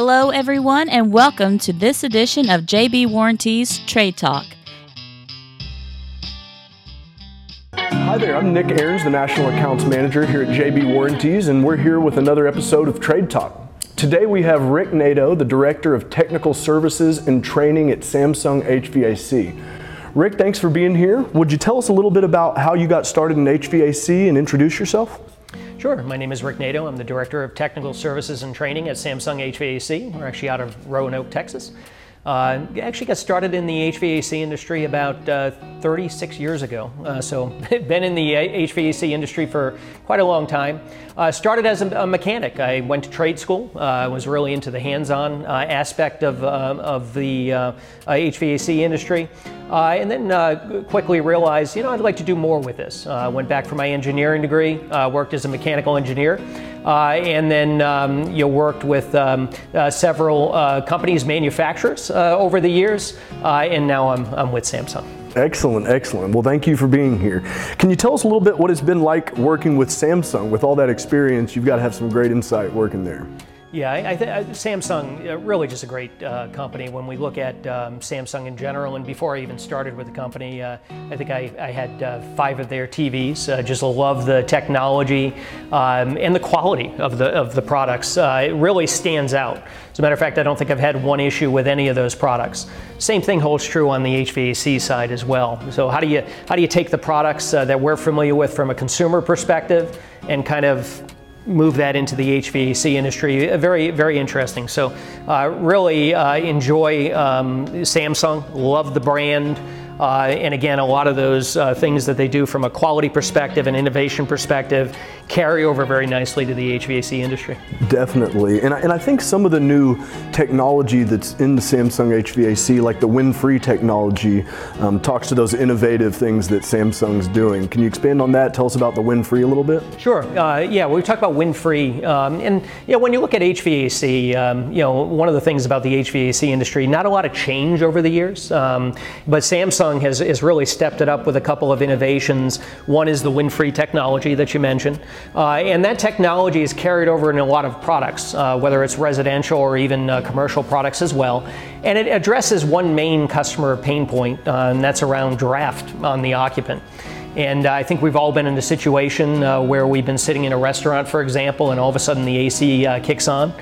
Hello, everyone, and welcome to this edition of JB Warranties Trade Talk. Hi there, I'm Nick Aarons, the National Accounts Manager here at JB Warranties, and we're here with another episode of Trade Talk. Today we have Rick Nadeau, the Director of Technical Services and Training at Samsung HVAC. Rick, thanks for being here. Would you tell us a little bit about how you got started in HVAC and introduce yourself? Sure. My name is Rick Nadeau. I'm the Director of Technical Services and Training at Samsung HVAC. We're actually out of Roanoke, Texas. Uh, actually got started in the HVAC industry about uh, 36 years ago. Uh, so been in the HVAC industry for quite a long time. Uh, started as a, a, mechanic. I went to trade school. I uh, was really into the hands-on uh, aspect of, of the HVAC industry. Uh, and then uh, quickly realized, you know, I'd like to do more with this. Uh, went back for my engineering degree, worked as a mechanical engineer, and then um, you know, worked with um, several companies, manufacturers over the years, and now I'm, I'm with Samsung. Excellent, excellent. Well, thank you for being here. Can you tell us a little bit what it's been like working with Samsung? With all that experience, you've got to have some great insight working there. Yeah, I, I Samsung uh, really just a great uh, company. When we look at um, Samsung in general, and before I even started with the company, uh, I think I, I had uh, five of their TVs. Uh, just love the technology um, and the quality of the of the products. it really stands out. As a matter of fact, I don't think I've had one issue with any of those products. Same thing holds true on the HVAC side as well. So how do you how do you take the products that we're familiar with from a consumer perspective and kind of move that into the HVAC industry. Very, very interesting. So, uh, really uh, enjoy um, Samsung. Love the brand. Uh, and again, a lot of those uh, things that they do from a quality perspective and innovation perspective carry over very nicely to the HVAC industry. Definitely. And I, and I think some of the new technology that's in the Samsung HVAC, like the wind-free technology, um, talks to those innovative things that Samsung's doing. Can you expand on that? Tell us about the wind-free a little bit. Sure. Uh, yeah, we talk about wind-free. Um, and you know, when you look at HVAC, um, you know, one of the things about the HVAC industry, not a lot of change over the years, um, but Samsung Samsung has, has really stepped it up with a couple of innovations. One is the wind-free technology that you mentioned, uh, and that technology is carried over in a lot of products, uh, whether it's residential or even uh, commercial products as well. And it addresses one main customer pain point, uh, and that's around draft on the occupant. And I think we've all been in a situation uh, where we've been sitting in a restaurant, for example, and all of a sudden the AC uh, kicks on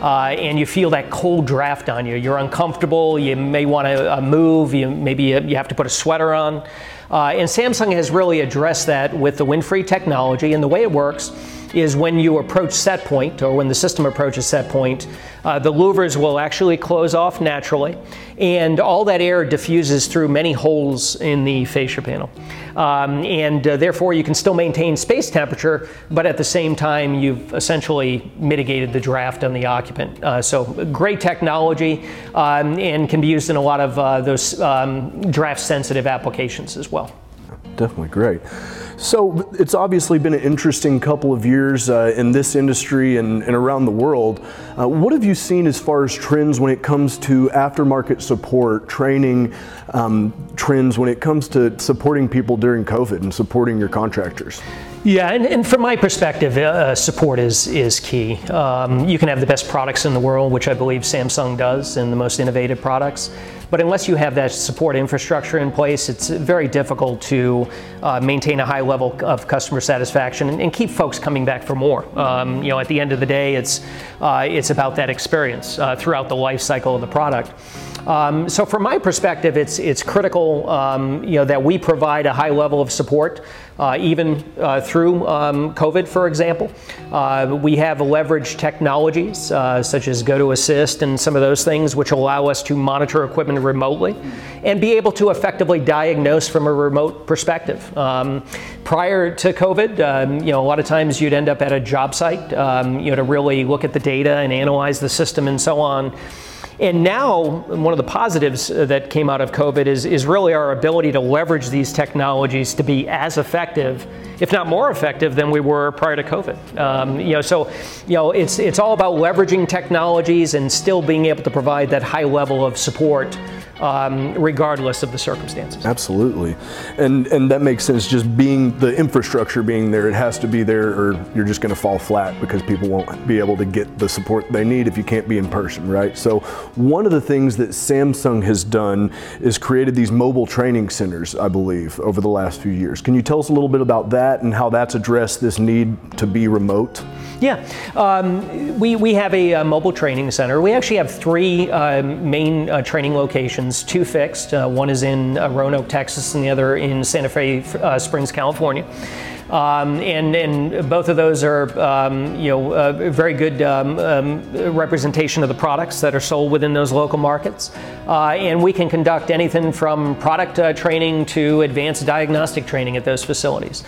uh, and you feel that cold draft on you. You're uncomfortable. You may want to uh, move. You maybe you have to put a sweater on. Uh, and Samsung has really addressed that with the wind-free technology. And the way it works is when you approach set point or when the system approaches set point, uh, the louvers will actually close off naturally and all that air diffuses through many holes in the fascia panel. Um, and uh, therefore you can still maintain space temperature, but at the same time you've essentially mitigated the draft on the occupant. Uh, so great technology um, and can be used in a lot of uh, those um, draft sensitive applications as well. Definitely great. So it's obviously been an interesting couple of years uh, in this industry and, and around the world. Uh, what have you seen as far as trends when it comes to aftermarket support, training um, trends when it comes to supporting people during COVID and supporting your contractors? Yeah, and, and from my perspective, uh, support is is key. Um, you can have the best products in the world, which I believe Samsung does, and the most innovative products. But unless you have that support infrastructure in place, it's very difficult to uh, maintain a high level of customer satisfaction and, and keep folks coming back for more. Um, you know, at the end of the day, it's uh, it's about that experience uh, throughout the life cycle of the product. Um, so from my perspective, it's it's critical um, you know that we provide a high level of support, even uh, through um, COVID, for example. Uh, we have leveraged technologies uh, such as GoToAssist and some of those things, which allow us to monitor equipment remotely and be able to effectively diagnose from a remote perspective. Um, prior to COVID, um, you know, a lot of times you'd end up at a job site, um, you know, to really look at the data and analyze the system and so on. And now, one of the positives that came out of COVID is, is really our ability to leverage these technologies to be as effective if not more effective than we were prior to COVID. Um, you know, so you know, it's it's all about leveraging technologies and still being able to provide that high level of support um, regardless of the circumstances. Absolutely, and and that makes sense. Just being the infrastructure being there, it has to be there, or you're just going to fall flat because people won't be able to get the support they need if you can't be in person, right? So one of the things that Samsung has done is created these mobile training centers, I believe, over the last few years. Can you tell us a little bit about that and how that's addressed this need to be remote? Yeah, um, we, we have a, a, mobile training center. We actually have three uh, main uh, training locations, two fixed. Uh, one is in uh, Roanoke, Texas, and the other in Santa Fe uh, Springs, California. Um, and, and both of those are um, you know a very good um, um, representation of the products that are sold within those local markets. Uh, and we can conduct anything from product uh, training to advanced diagnostic training at those facilities.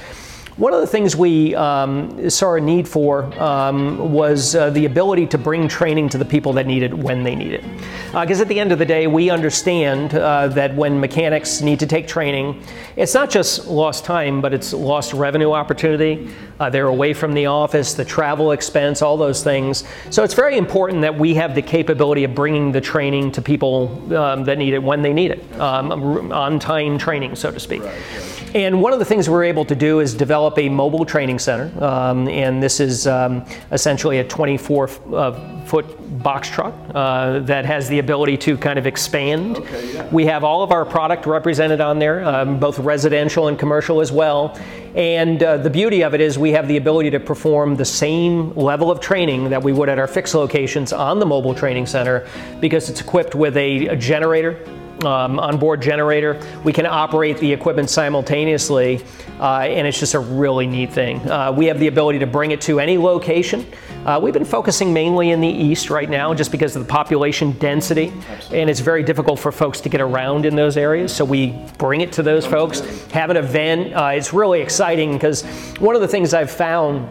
One of the things we um, saw a need for um, was uh, the ability to bring training to the people that need it when they need it. Because uh, at the end of the day, we understand uh, that when mechanics need to take training, it's not just lost time, but it's lost revenue opportunity. Uh, they're away from the office, the travel expense, all those things. So it's very important that we have the capability of bringing the training to people um, that need it when they need it, um, on time training, so to speak. Right, right. And one of the things we're able to do is develop a mobile training center. Um, and this is um, essentially a 24 uh, foot box truck uh, that has the ability to kind of expand. Okay, yeah. We have all of our product represented on there, um, both residential and commercial as well. And uh, the beauty of it is we have the ability to perform the same level of training that we would at our fixed locations on the mobile training center because it's equipped with a, a generator um, onboard generator. We can operate the equipment simultaneously, uh, and it's just a really neat thing. Uh, we have the ability to bring it to any location. Uh, we've been focusing mainly in the east right now just because of the population density, Absolutely. and it's very difficult for folks to get around in those areas. So we bring it to those folks, have an event. Uh, it's really exciting because one of the things I've found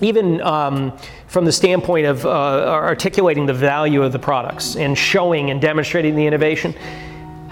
even um, from the standpoint of uh, articulating the value of the products and showing and demonstrating the innovation,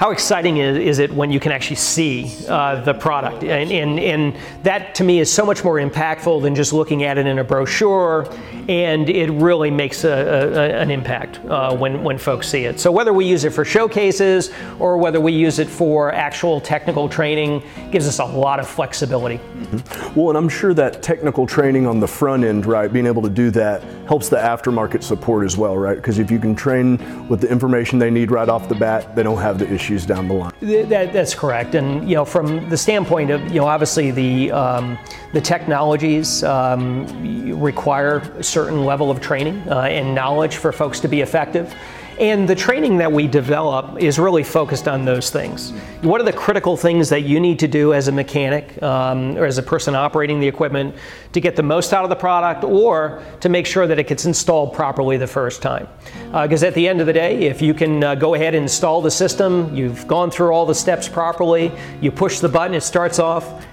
how exciting is, is, it when you can actually see uh, the product? And, and, and, that to me is so much more impactful than just looking at it in a brochure, and it really makes a, a, an impact uh, when, when folks see it. So whether we use it for showcases or whether we use it for actual technical training, gives us a lot of flexibility. Mm-hmm. Well, and I'm sure that technical training on the front end, right, being able to do that helps the aftermarket support as well, right? Because if you can train with the information they need right off the bat, they don't have the issue issues down the line. That, that's correct, and you know, from the standpoint of you know, obviously the um, the technologies um, require a certain level of training uh, and knowledge for folks to be effective. And the training that we develop is really focused on those things. What are the critical things that you need to do as a mechanic um, or as a person operating the equipment to get the most out of the product or to make sure that it gets installed properly the first time? Because uh, at the end of the day, if you can uh, go ahead and install the system, you've gone through all the steps properly, you push the button, it starts off,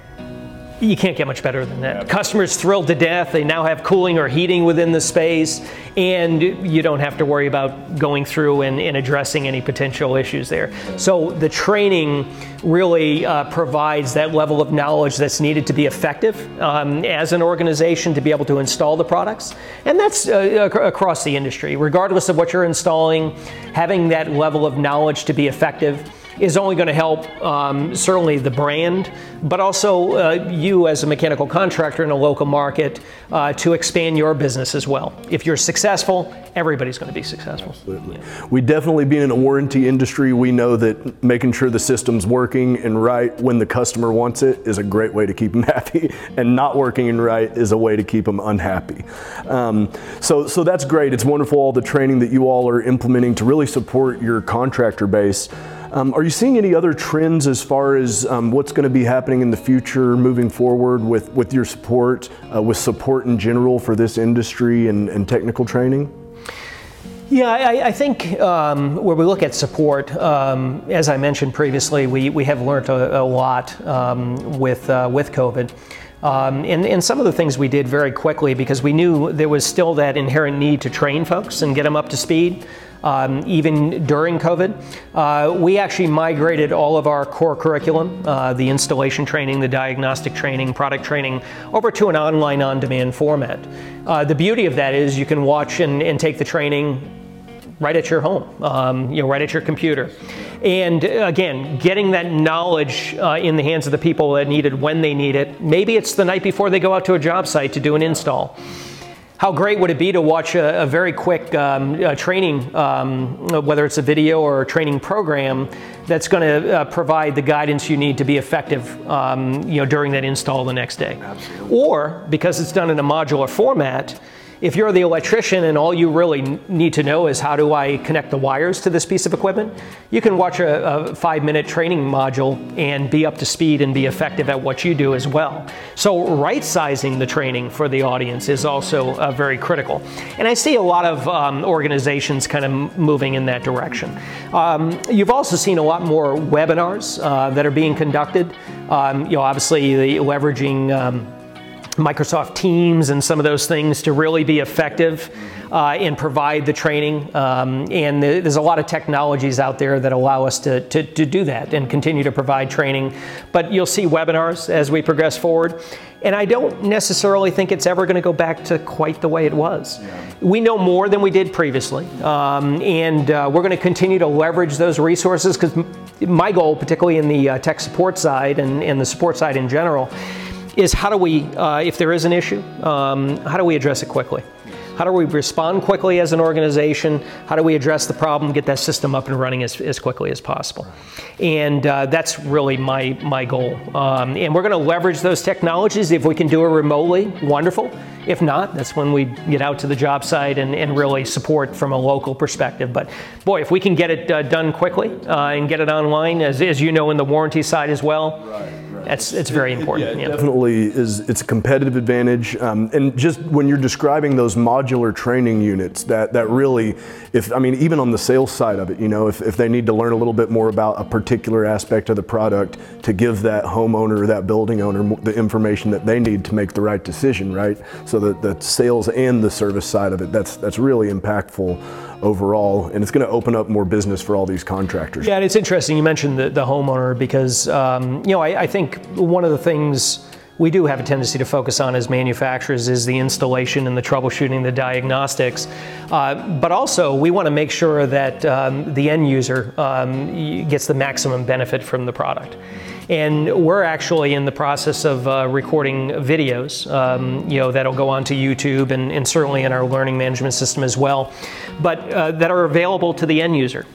you can't get much better than that. Customers thrilled to death. They now have cooling or heating within the space, and you don't have to worry about going through and, and addressing any potential issues there. So the training really uh, provides that level of knowledge that's needed to be effective um, as an organization to be able to install the products, and that's uh, across the industry. Regardless of what you're installing, having that level of knowledge to be effective is only going to help um, certainly the brand, but also uh, you as a mechanical contractor in a local market uh, to expand your business as well. If you're successful, everybody's going to be successful. Absolutely. Yeah. We definitely, being in a warranty industry, we know that making sure the system's working and right when the customer wants it is a great way to keep them happy, and not working and right is a way to keep them unhappy. Um, so, so that's great. It's wonderful all the training that you all are implementing to really support your contractor base. Um, are you seeing any other trends as far as um, what's going to be happening in the future moving forward with, with your support, uh, with support in general for this industry and, and technical training? Yeah, I, I think um, where we look at support, um, as I mentioned previously, we, we have learned a, a lot um, with, uh, with COVID. Um, and, and, some of the things we did very quickly because we knew there was still that inherent need to train folks and get them up to speed. Um, even during COVID, uh, we actually migrated all of our core curriculum, uh, the installation training, the diagnostic training, product training, over to an online on demand format. Uh, the beauty of that is you can watch and, and take the training right at your home, um, you know, right at your computer. And again, getting that knowledge uh, in the hands of the people that need it when they need it. Maybe it's the night before they go out to a job site to do an install. How great would it be to watch a, a very quick um, uh, training, um, whether it's a video or a training program, that's going to uh, provide the guidance you need to be effective, um, you know, during that install the next day. Absolutely. Or because it's done in a modular format, if you're the electrician and all you really need to know is how do I connect the wires to this piece of equipment, you can watch a, a, five minute training module and be up to speed and be effective at what you do as well. So, right sizing the training for the audience is also uh, very critical. And I see a lot of um, organizations kind of moving in that direction. Um, you've also seen a lot more webinars uh, that are being conducted. Um, you know, obviously, the leveraging um, Microsoft Teams and some of those things to really be effective uh, and provide the training. Um, and there's a lot of technologies out there that allow us to, to, to, do that and continue to provide training. But you'll see webinars as we progress forward. And I don't necessarily think it's ever going to go back to quite the way it was. Yeah. We know more than we did previously. Um, and uh, we're going to continue to leverage those resources because my goal, particularly in the uh, tech support side and, and the support side in general, is how do we, uh, if there is an issue, um, how do we address it quickly? How do we respond quickly as an organization? How do we address the problem, get that system up and running as, as quickly as possible? And uh, that's really my, my goal. Um, and we're going to leverage those technologies. If we can do it remotely, wonderful. If not, that's when we get out to the job site and, and really support from a local perspective. But boy, if we can get it uh, done quickly uh, and get it online, as, as you know, in the warranty side as well. Right that's it's very important. It, yeah, it definitely is. It's a competitive advantage, um, and just when you're describing those modular training units, that that really, if I mean, even on the sales side of it, you know, if, if they need to learn a little bit more about a particular aspect of the product, to give that homeowner or that building owner the information that they need to make the right decision, right? So that the sales and the service side of it, that's that's really impactful overall, and it's going to open up more business for all these contractors. Yeah, and it's interesting you mentioned the, the homeowner because um, you know I, I think one of the things we do have a tendency to focus on as manufacturers is the installation and the troubleshooting, the diagnostics. Uh, but also, we want to make sure that um, the end user um, gets the maximum benefit from the product. And we're actually in the process of uh, recording videos, um, you know, that'll go onto YouTube and, and, certainly in our learning management system as well, but uh, that are available to the end user.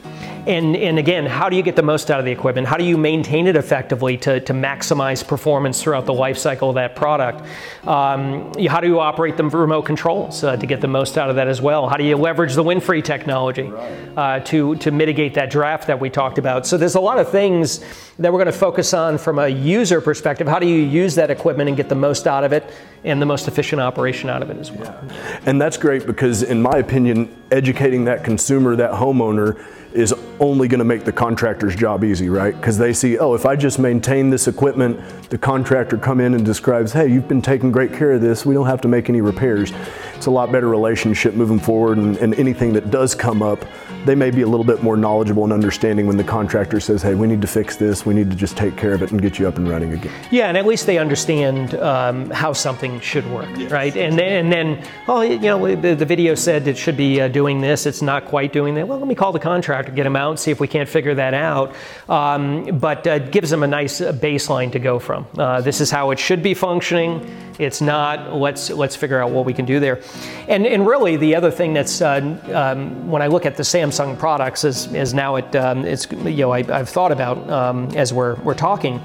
And, and again, how do you get the most out of the equipment? How do you maintain it effectively to, to maximize performance throughout the life cycle of that product? Um, how do you operate the remote controls uh, to get the most out of that as well? How do you leverage the wind-free technology uh, to, to mitigate that draft that we talked about? So there's a lot of things that we're going to focus on from a user perspective. How do you use that equipment and get the most out of it and the most efficient operation out of it as well? Yeah. And that's great because, in my opinion, educating that consumer, that homeowner, is only going to make the contractor's job easy, right? Because they see, oh, if I just maintain this equipment, the contractor come in and describes, hey, you've been taking great care of this. We don't have to make any repairs. It's a lot better relationship moving forward, and, and anything that does come up, they may be a little bit more knowledgeable and understanding when the contractor says, hey, we need to fix this, we need to just take care of it and get you up and running again. Yeah, and at least they understand um, how something should work, yes. right? And then, and then, oh, you know, the, the video said it should be uh, doing this, it's not quite doing that. Well, let me call the contractor, get him out, see if we can't figure that out. Um, but uh, gives them a nice uh, baseline to go from. Uh, this is how it should be functioning. It's not. Let's let's figure out what we can do there. And and really, the other thing that's uh, um, when I look at the Samsung products is is now it um, it's you know I, have thought about um, as we're we're talking.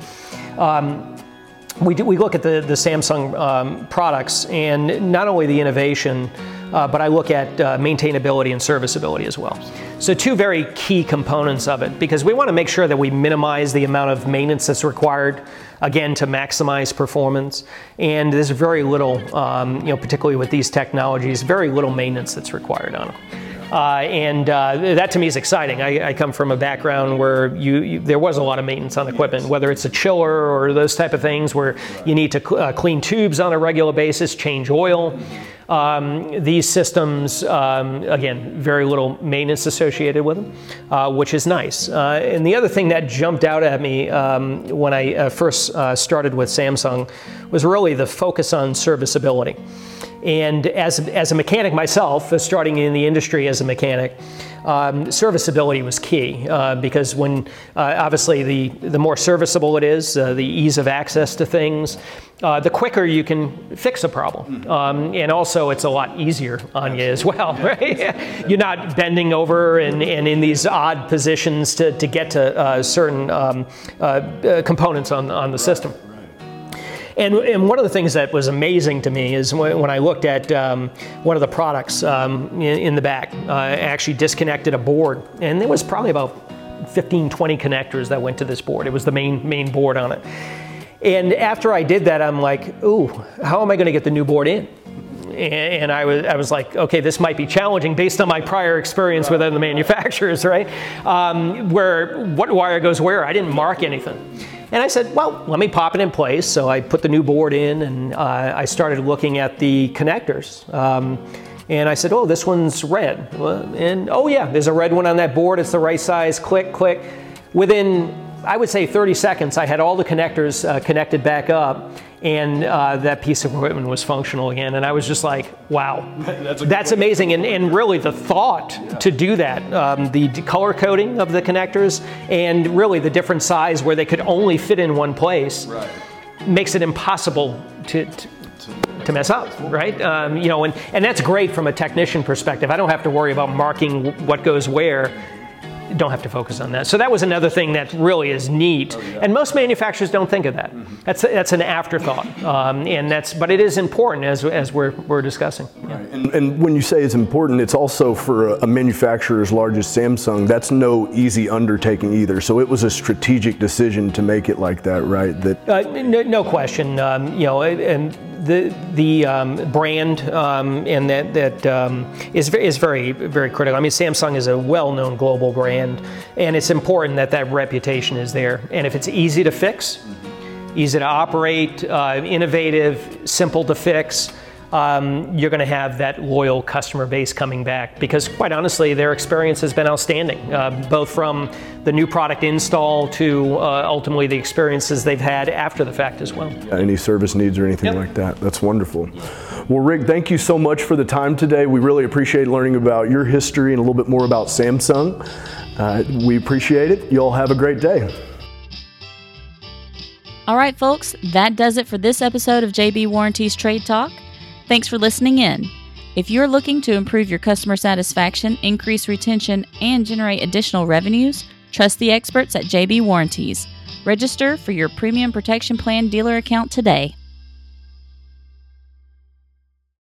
Um, we, do, we look at the, the Samsung um, products and not only the innovation, uh, but I look at uh, maintainability and serviceability as well. So, two very key components of it because we want to make sure that we minimize the amount of maintenance that's required, again, to maximize performance. And there's very little, um, you know, particularly with these technologies, very little maintenance that's required on them. Uh, and uh, that to me is exciting. I, I, come from a background where you, you, there was a lot of maintenance on equipment, whether it's a chiller or those type of things where you need to cl- uh, clean tubes on a regular basis, change oil. Um, these systems, um, again, very little maintenance associated with them, uh, which is nice. Uh, and the other thing that jumped out at me um, when I uh, first uh, started with Samsung was really the focus on serviceability. And as, as a mechanic myself, uh, starting in the industry as a mechanic, um, serviceability was key uh, because when uh, obviously the, the more serviceable it is, uh, the ease of access to things, uh, the quicker you can fix a problem. Mm-hmm. Um, and also, it's a lot easier on you as well, right? You're not bending over and, and in these odd positions to, to get to uh, certain um, components on, on the system. And, and one of the things that was amazing to me is when, I looked at um, one of the products um, in, in, the back, uh, I actually disconnected a board, and there was probably about 15, 20 connectors that went to this board. It was the main main board on it. And after I did that, I'm like, ooh, how am I going to get the new board in? and I was, I was like, okay, this might be challenging based on my prior experience with other manufacturers, right? Um, where what wire goes where? I didn't mark anything. And I said, well, let me pop it in place. So I put the new board in and uh, I started looking at the connectors. Um, and I said, oh, this one's red. And oh, yeah, there's a red one on that board. It's the right size. Click, click. Within, I would say 30 seconds, I had all the connectors uh, connected back up and uh, that piece of equipment was functional again. And I was just like, wow, that's, that's amazing. And, and really the thought yeah. to do that, um, the color coding of the connectors, and really the different size where they could only fit in one place, right. makes it impossible to, to to mess up, right? Um, you know, and, and that's great from a technician perspective. I don't have to worry about marking what goes where don't have to focus on that. So that was another thing that really is neat, oh, yeah. and most manufacturers don't think of that. Mm-hmm. That's that's an afterthought, um, and that's but it is important as as we're we're discussing. Yeah. Right. And, and, when you say it's important, it's also for a, a manufacturer as large as Samsung. That's no easy undertaking either. So it was a strategic decision to make it like that, right? That uh, no, no, question. Um, you know, and the the um, brand um, and that that um, is is very very critical. I mean, Samsung is a well-known global brand, and it's important that that reputation is there. And if it's easy to fix, easy to operate, uh, innovative, simple to fix um, you're going to have that loyal customer base coming back because, quite honestly, their experience has been outstanding, uh, both from the new product install to uh, ultimately the experiences they've had after the fact as well. Yeah, any service needs or anything yep. like that. That's wonderful. Well, Rick, thank you so much for the time today. We really appreciate learning about your history and a little bit more about Samsung. Uh, we appreciate it. You all have a great day. All right, folks, that does it for this episode of JB Warranties Trade Talk. Thanks for listening in. If you're looking to improve your customer satisfaction, increase retention, and generate additional revenues, trust the experts at JB Warranties. Register for your premium protection plan dealer account today.